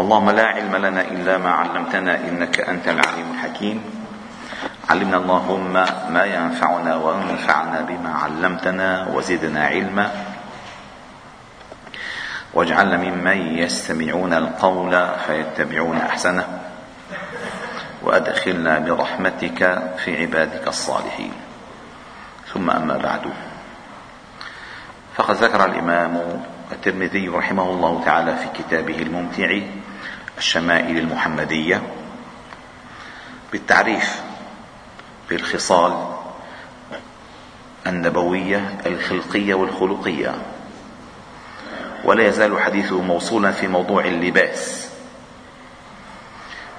اللهم لا علم لنا إلا ما علمتنا إنك أنت العليم الحكيم. علمنا اللهم ما ينفعنا وانفعنا بما علمتنا وزدنا علما. واجعلنا ممن يستمعون القول فيتبعون أحسنه. وأدخلنا برحمتك في عبادك الصالحين. ثم أما بعد. فقد ذكر الإمام الترمذي رحمه الله تعالى في كتابه الممتع الشمائل المحمدية بالتعريف بالخصال النبوية الخلقية والخلقية. ولا يزال حديثه موصولا في موضوع اللباس.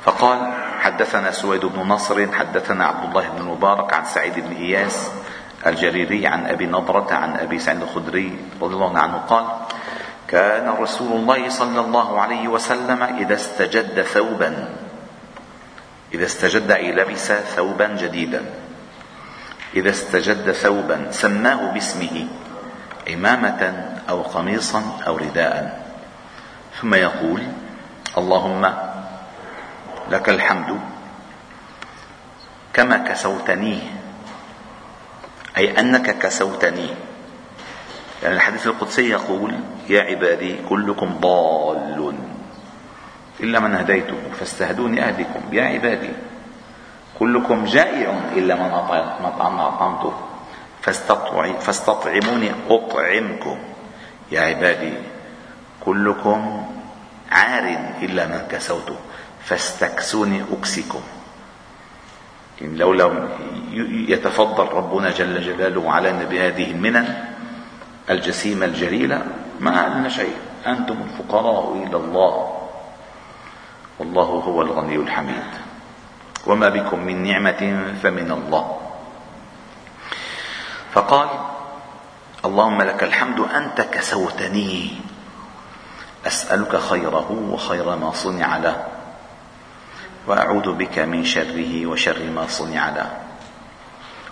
فقال حدثنا سويد بن نصر حدثنا عبد الله بن المبارك عن سعيد بن إياس الجريري عن أبي نضرة عن أبي سعيد الخدري رضي الله عنه قال كان رسول الله صلى الله عليه وسلم إذا استجد ثوبا. إذا استجد أي لبس ثوبا جديدا. إذا استجد ثوبا سماه باسمه إمامة أو قميصا أو رداء. ثم يقول اللهم لك الحمد كما كسوتنيه أي أنك كسوتني. يعني الحديث القدسي يقول يا عبادي كلكم ضال إلا من هديته فاستهدوني أهدكم يا عبادي كلكم جائع إلا من أطعمته. فاستطعموني أطعمكم. يا عبادي كلكم عار إلا من كسوته. فاستكسوني أكسكم. إن لو لم يتفضل ربنا جل جلاله علينا بهذه المنن الجسيمة الجليلة ما لنا شيء. أنتم الفقراء إلى الله. والله هو الغني الحميد. وما بكم من نعمة فمن الله. فقال اللهم لك الحمد أنت كسوتني. أسألك خيره وخير ما صنع له. وأعوذ بك من شره وشر ما صنع له.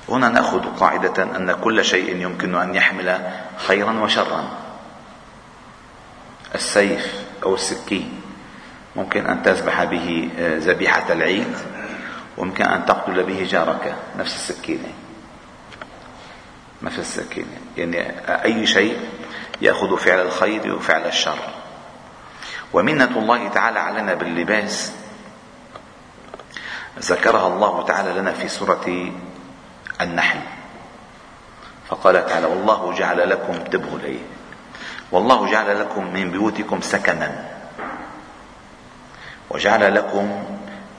هنا نأخذ قاعدة أن كل شيء يمكن أن يحمل خيرا وشرا. السيف أو السكين ممكن أن تذبح به ذبيحة العيد وممكن أن تقتل به جارك نفس السكينه ما في السكينة يعني أي شيء يأخذ فعل الخير وفعل الشر. ومنة الله تعالى علينا باللباس. ذكرها الله تعالى لنا في سورة النحل. فقال تعالى والله جعل لكم انتبهوا ليه والله جعل لكم من بيوتكم سكنا. وجعل لكم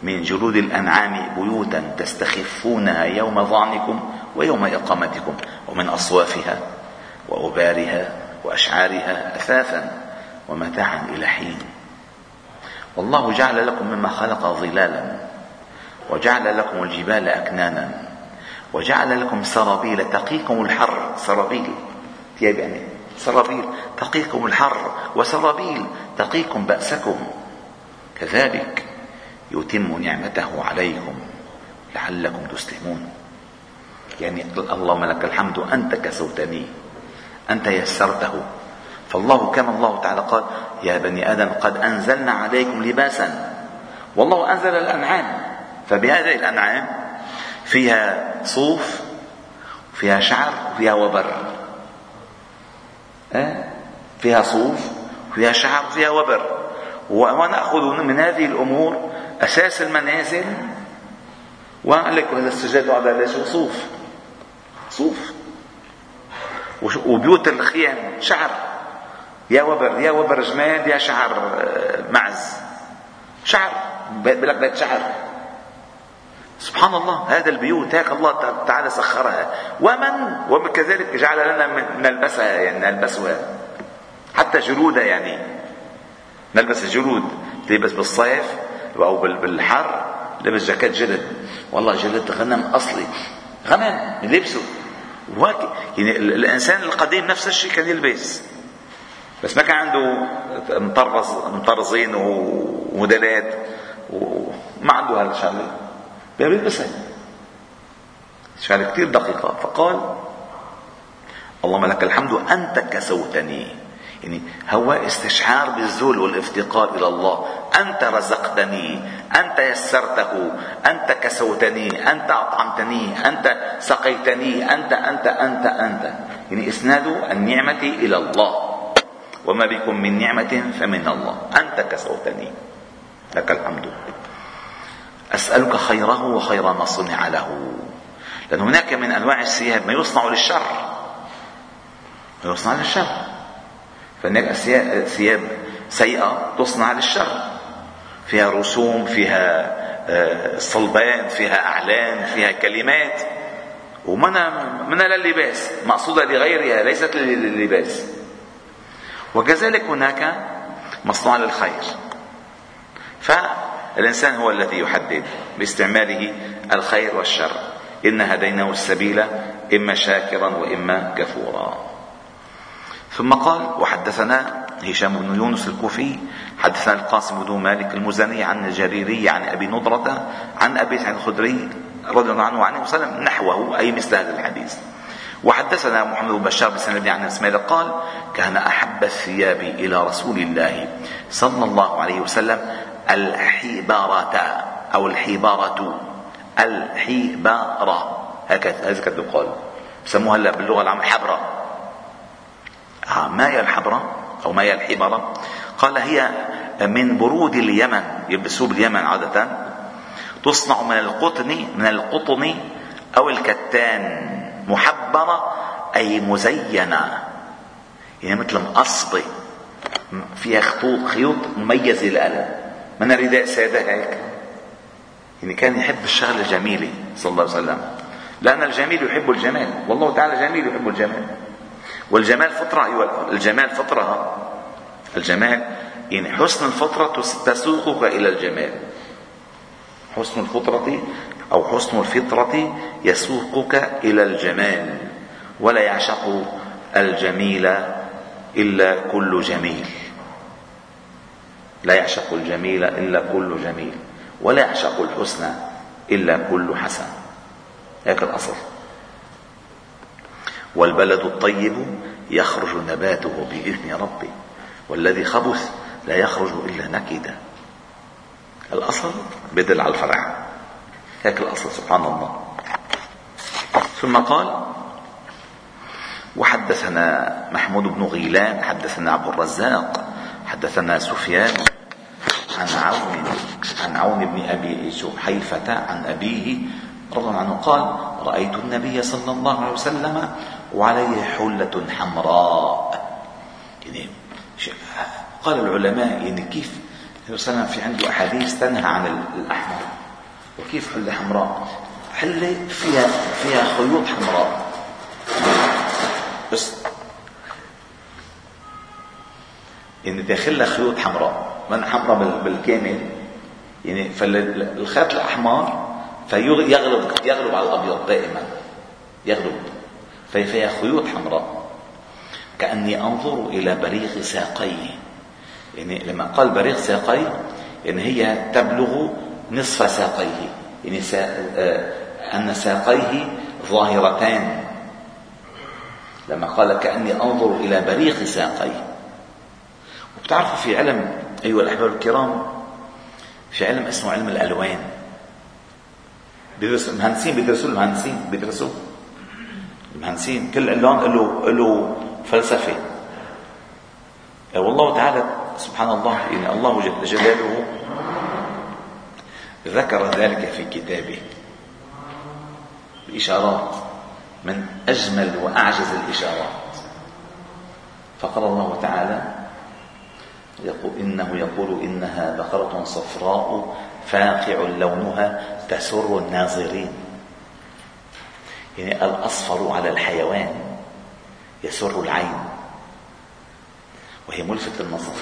من جلود الأنعام بيوتا تستخفونها يوم ظعنكم ويوم إقامتكم. ومن أصوافها وأبارها وأشعارها أثاثا ومتاعا إلى حين. والله جعل لكم مما خلق ظلالا. وجعل لكم الجبال أكنانا. وجعل لكم سرابيل تقيكم الحر. سرابيل ثياب يعني سرابيل تقيكم الحر. وسرابيل تقيكم بأسكم. كذلك يتم نعمته عليكم لعلكم تسلمون. يعني اللهم لك الحمد أنت كسوتني أنت يسرته. فالله كما الله تعالى قال يا بني آدم قد أنزلنا عليكم لباسا. والله أنزل الأنعام. فبهذه الأنعام فيها صوف فيها شعر وفيها وبر. فيها صوف وفيها شعر وفيها وبر. ونأخذ من هذه الأمور أساس المنازل. وقال لك هذا السجاد هذا ليش صوف. صوف. وبيوت الخيام شعر. يا وبر يا وبر جماد يا شعر آه، معز. شعر لك بيت شعر. سبحان الله هذا البيوت هيك الله تعالى سخرها. ومن؟ وكذلك جعل لنا نلبسها يعني نلبسها حتى جلودها يعني. نلبس الجلود تلبس بالصيف أو بالحر. لبس جاكيت جلد. والله جلد غنم أصلي. غنم لبسه. يعني الإنسان القديم نفس الشيء كان يلبس. بس ما كان عنده مطرز مطرزين وموديلات. وما عنده هالشغله بيلبسها شغله كثير دقيقة. فقال اللهم لك الحمد أنت كسوتني. يعني هو استشعار بالذل والافتقار إلى الله. أنت رزقتني. أنت يسرته. أنت كسوتني. أنت أطعمتني. أنت سقيتني. أنت أنت أنت أنت. يعني إسناد النعمة إلى الله. وما بكم من نعمة فمن الله. أنت كسوتني. لك الحمد. أسألك خيره وخير ما صنع له. لأن هناك من أنواع الثياب ما يصنع للشر. ما يصنع للشر. فهناك ثياب سيئة تصنع للشر. فيها رسوم فيها آه، صلبان فيها أعلام فيها كلمات. ومنها منها للباس مقصودة لغيرها ليست للباس وكذلك هناك مصنوع للخير. فالإنسان هو الذي يحدد باستعماله الخير والشر. إن هديناه السبيل إما شاكرا وإما كفورا. ثم قال وحدثنا هشام بن يونس الكوفي حدثنا القاسم بن مالك المزني عن الجريري عن أبي نضرة عن أبي سعيد الخدري رضي الله عنه وعنه وسلم نحوه أي مثل هذا الحديث. وحدثنا محمد بن بشار بن سند عن إسماعيل قال كان أحب الثياب إلى رسول الله صلى الله عليه وسلم الحبارة أو الحبارة. الحبارة. هكذا هكذا يقال بسموها هلا باللغة العامة حبرة. مايا الحبرة؟ أو مايا الحبرة قال هي من برود اليمن. يلبسوه باليمن عادة. تصنع من القطن من القطن أو الكتان. محبرة أي مزينة. يعني مثل مقصبة فيها خطوط خيوط مميزة لها من رداء سادة هيك؟ يعني كان يحب الشغلة الجميلة صلى الله عليه وسلم. لأن الجميل يحب الجمال. والله تعالى جميل يحب الجمال. والجمال فطرة أيوة الجمال فطرة. الجمال يعني حسن الفطرة تسوقك إلى الجمال. حسن الفطرة أو حسن الفطرة يسوقك إلى الجمال. ولا يعشق الجميل إلا كل جميل. لا يعشق الجميل إلا كل جميل ولا يعشق الحسن إلا كل حسن. هيك الأصل. والبلد الطيب يخرج نباته بإذن ربه والذي خبث لا يخرج إلا نكدا. الأصل بدل على الفرع هيك الأصل سبحان الله. ثم قال وحدثنا محمود بن غيلان حدثنا عبد الرزاق حدثنا سفيان عن عون عن عون بن أبي جحيفه عن أبيه رضي الله عنه قال رأيت النبي صلى الله عليه وسلم وعليه حلة حمراء. يعني قال العلماء يعني كيف النبي صلى الله عليه وسلم في عنده أحاديث تنهى عن الأحمر وكيف حلة حمراء؟ حلة فيها فيها خيوط حمراء بس يعني داخلها خيوط حمراء. من حمراء بالكامل. يعني فالخيط الأحمر فيغلب يغلب على الأبيض دائما. يغلب. فيها خيوط حمراء. كأني أنظر إلى بريق ساقيه يعني لما قال بريق ساقيه يعني هي تبلغ نصف ساقيه. يعني سا... آه، أن ساقيه ظاهرتان. لما قال كأني أنظر إلى بريق ساقيه وبتعرفوا في علم أيها الأحباب الكرام في علم اسمه علم الألوان. بيدرسوا المهندسين بيدرسوا المهندسين بيدرسوا. المهندسين كل لون له له فلسفة. والله تعالى سبحان الله يعني الله جل جلاله ذكر ذلك في كتابه. بإشارات من أجمل وأعجز الإشارات. فقال الله تعالى يقول إنه يقول إنها بقرة صفراء فاقع لونها تسر الناظرين. يعني الأصفر على الحيوان يسر العين. وهي ملفت للنظر.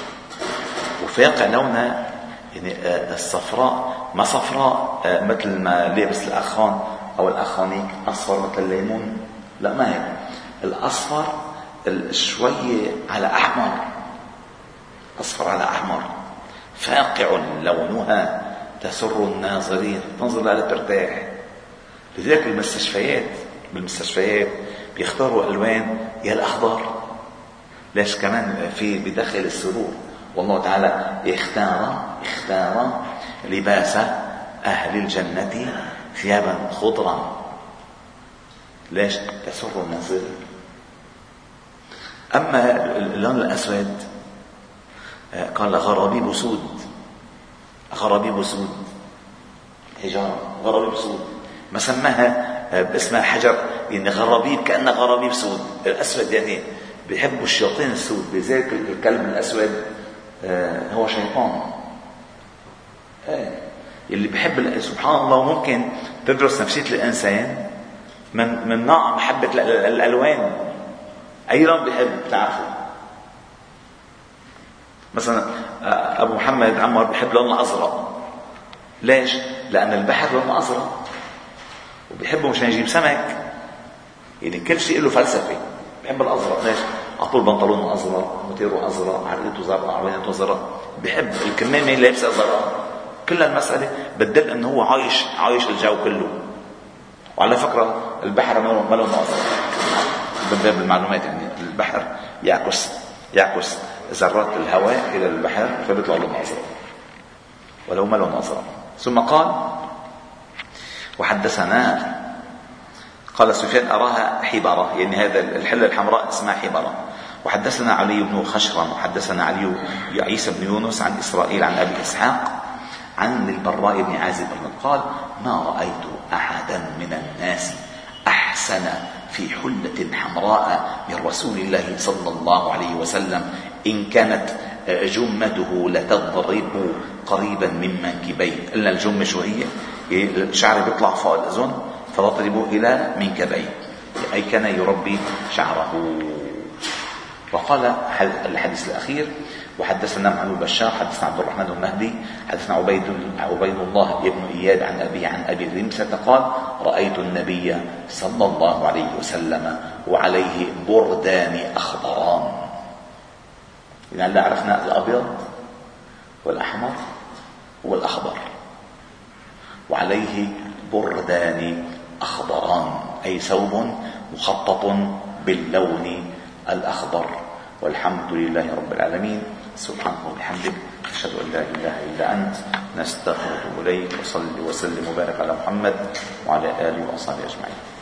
وفاقع لونها يعني آه، الصفراء ما صفراء آه، مثل ما لابس الأخان أو الأخانيك أصفر مثل الليمون؟ لا ما هيك الأصفر شوية على أحمر. أصفر على أحمر. فاقع لونها تسر الناظرين. تنظر لها ترتاح لذلك المستشفيات بالمستشفيات بيختاروا ألوان يا الأخضر. ليش كمان في بداخل السرور والله تعالى اختار اختار لباس أهل الجنة ثيابا خضرا. ليش؟ تسر النظر أما اللون الأسود قال غرابيب سود غرابيب سود حجارة. غرابيب سود ما سماها باسمها حجر. يعني غرابيب كأنها غرابيب سود الأسود يعني بيحبوا الشياطين السود بذلك الكلب الأسود. آه، هو شيطان. آه، اللي بحب سبحان الله ممكن تدرس نفسية الإنسان من من نوع محبة الألوان. أي لون بيحب بتعرفه مثلا آه، أبو محمد عمر بحب لون الأزرق ليش؟ لأن البحر لونه أزرق. وبيحبه مشان يجيب سمك. يعني كل شيء له فلسفة. بحب الأزرق. ليش؟ على طول بنطلونه أزرق موتيره أزرق عرقته زرقاء عوينته زرق بحب الكمامه لابسه زرقاء كل المسألة بتدل إنه هو عايش عايش الجو كله. وعلى فكرة البحر ما له أزرق. من باب المعلومات يعني البحر يعكس يعكس ذرات الهواء إلى البحر فبيطلع لونه ازرق ولو ما لونه ازرق ثم قال وحدثنا قال سفيان أراها حبرة يعني هذا الحلة الحمراء اسمها حبرة وحدثنا علي بن خشرم. وحدثنا علي عيسى بن يونس عن إسرائيل عن أبي إسحاق عن البراء بن عازب. قال ما رأيت أحدا من الناس أحسن في حلة حمراء من رسول الله صلى الله عليه وسلم. إن كانت جمته لتضرب قريبا من منكبيه. قلنا الجمة شو هي؟ الشعر بيطلع فوق الأذن فتضرب إلى منكبيه. أي كان يربي شعره. وقال الحديث الأخير وحدثنا معن البشار حدثنا عبد الرحمن المهدي حدثنا عبيد عبيد الله بن إياد عن ابي عن أبي رمسة قال رأيت النبي صلى الله عليه وسلم وعليه بردان أخضران. يعني هلا عرفنا الأبيض والأحمر والأخضر؟ وعليه بردان أخضران أي ثوب مخطط باللون الأخضر والحمد لله رب العالمين. سبحانك وبحمدك أشهد أن لا إله إلا أنت نستغفرك إليك وصلي وسلم وبارك على محمد وعلى آله وأصحابه أجمعين.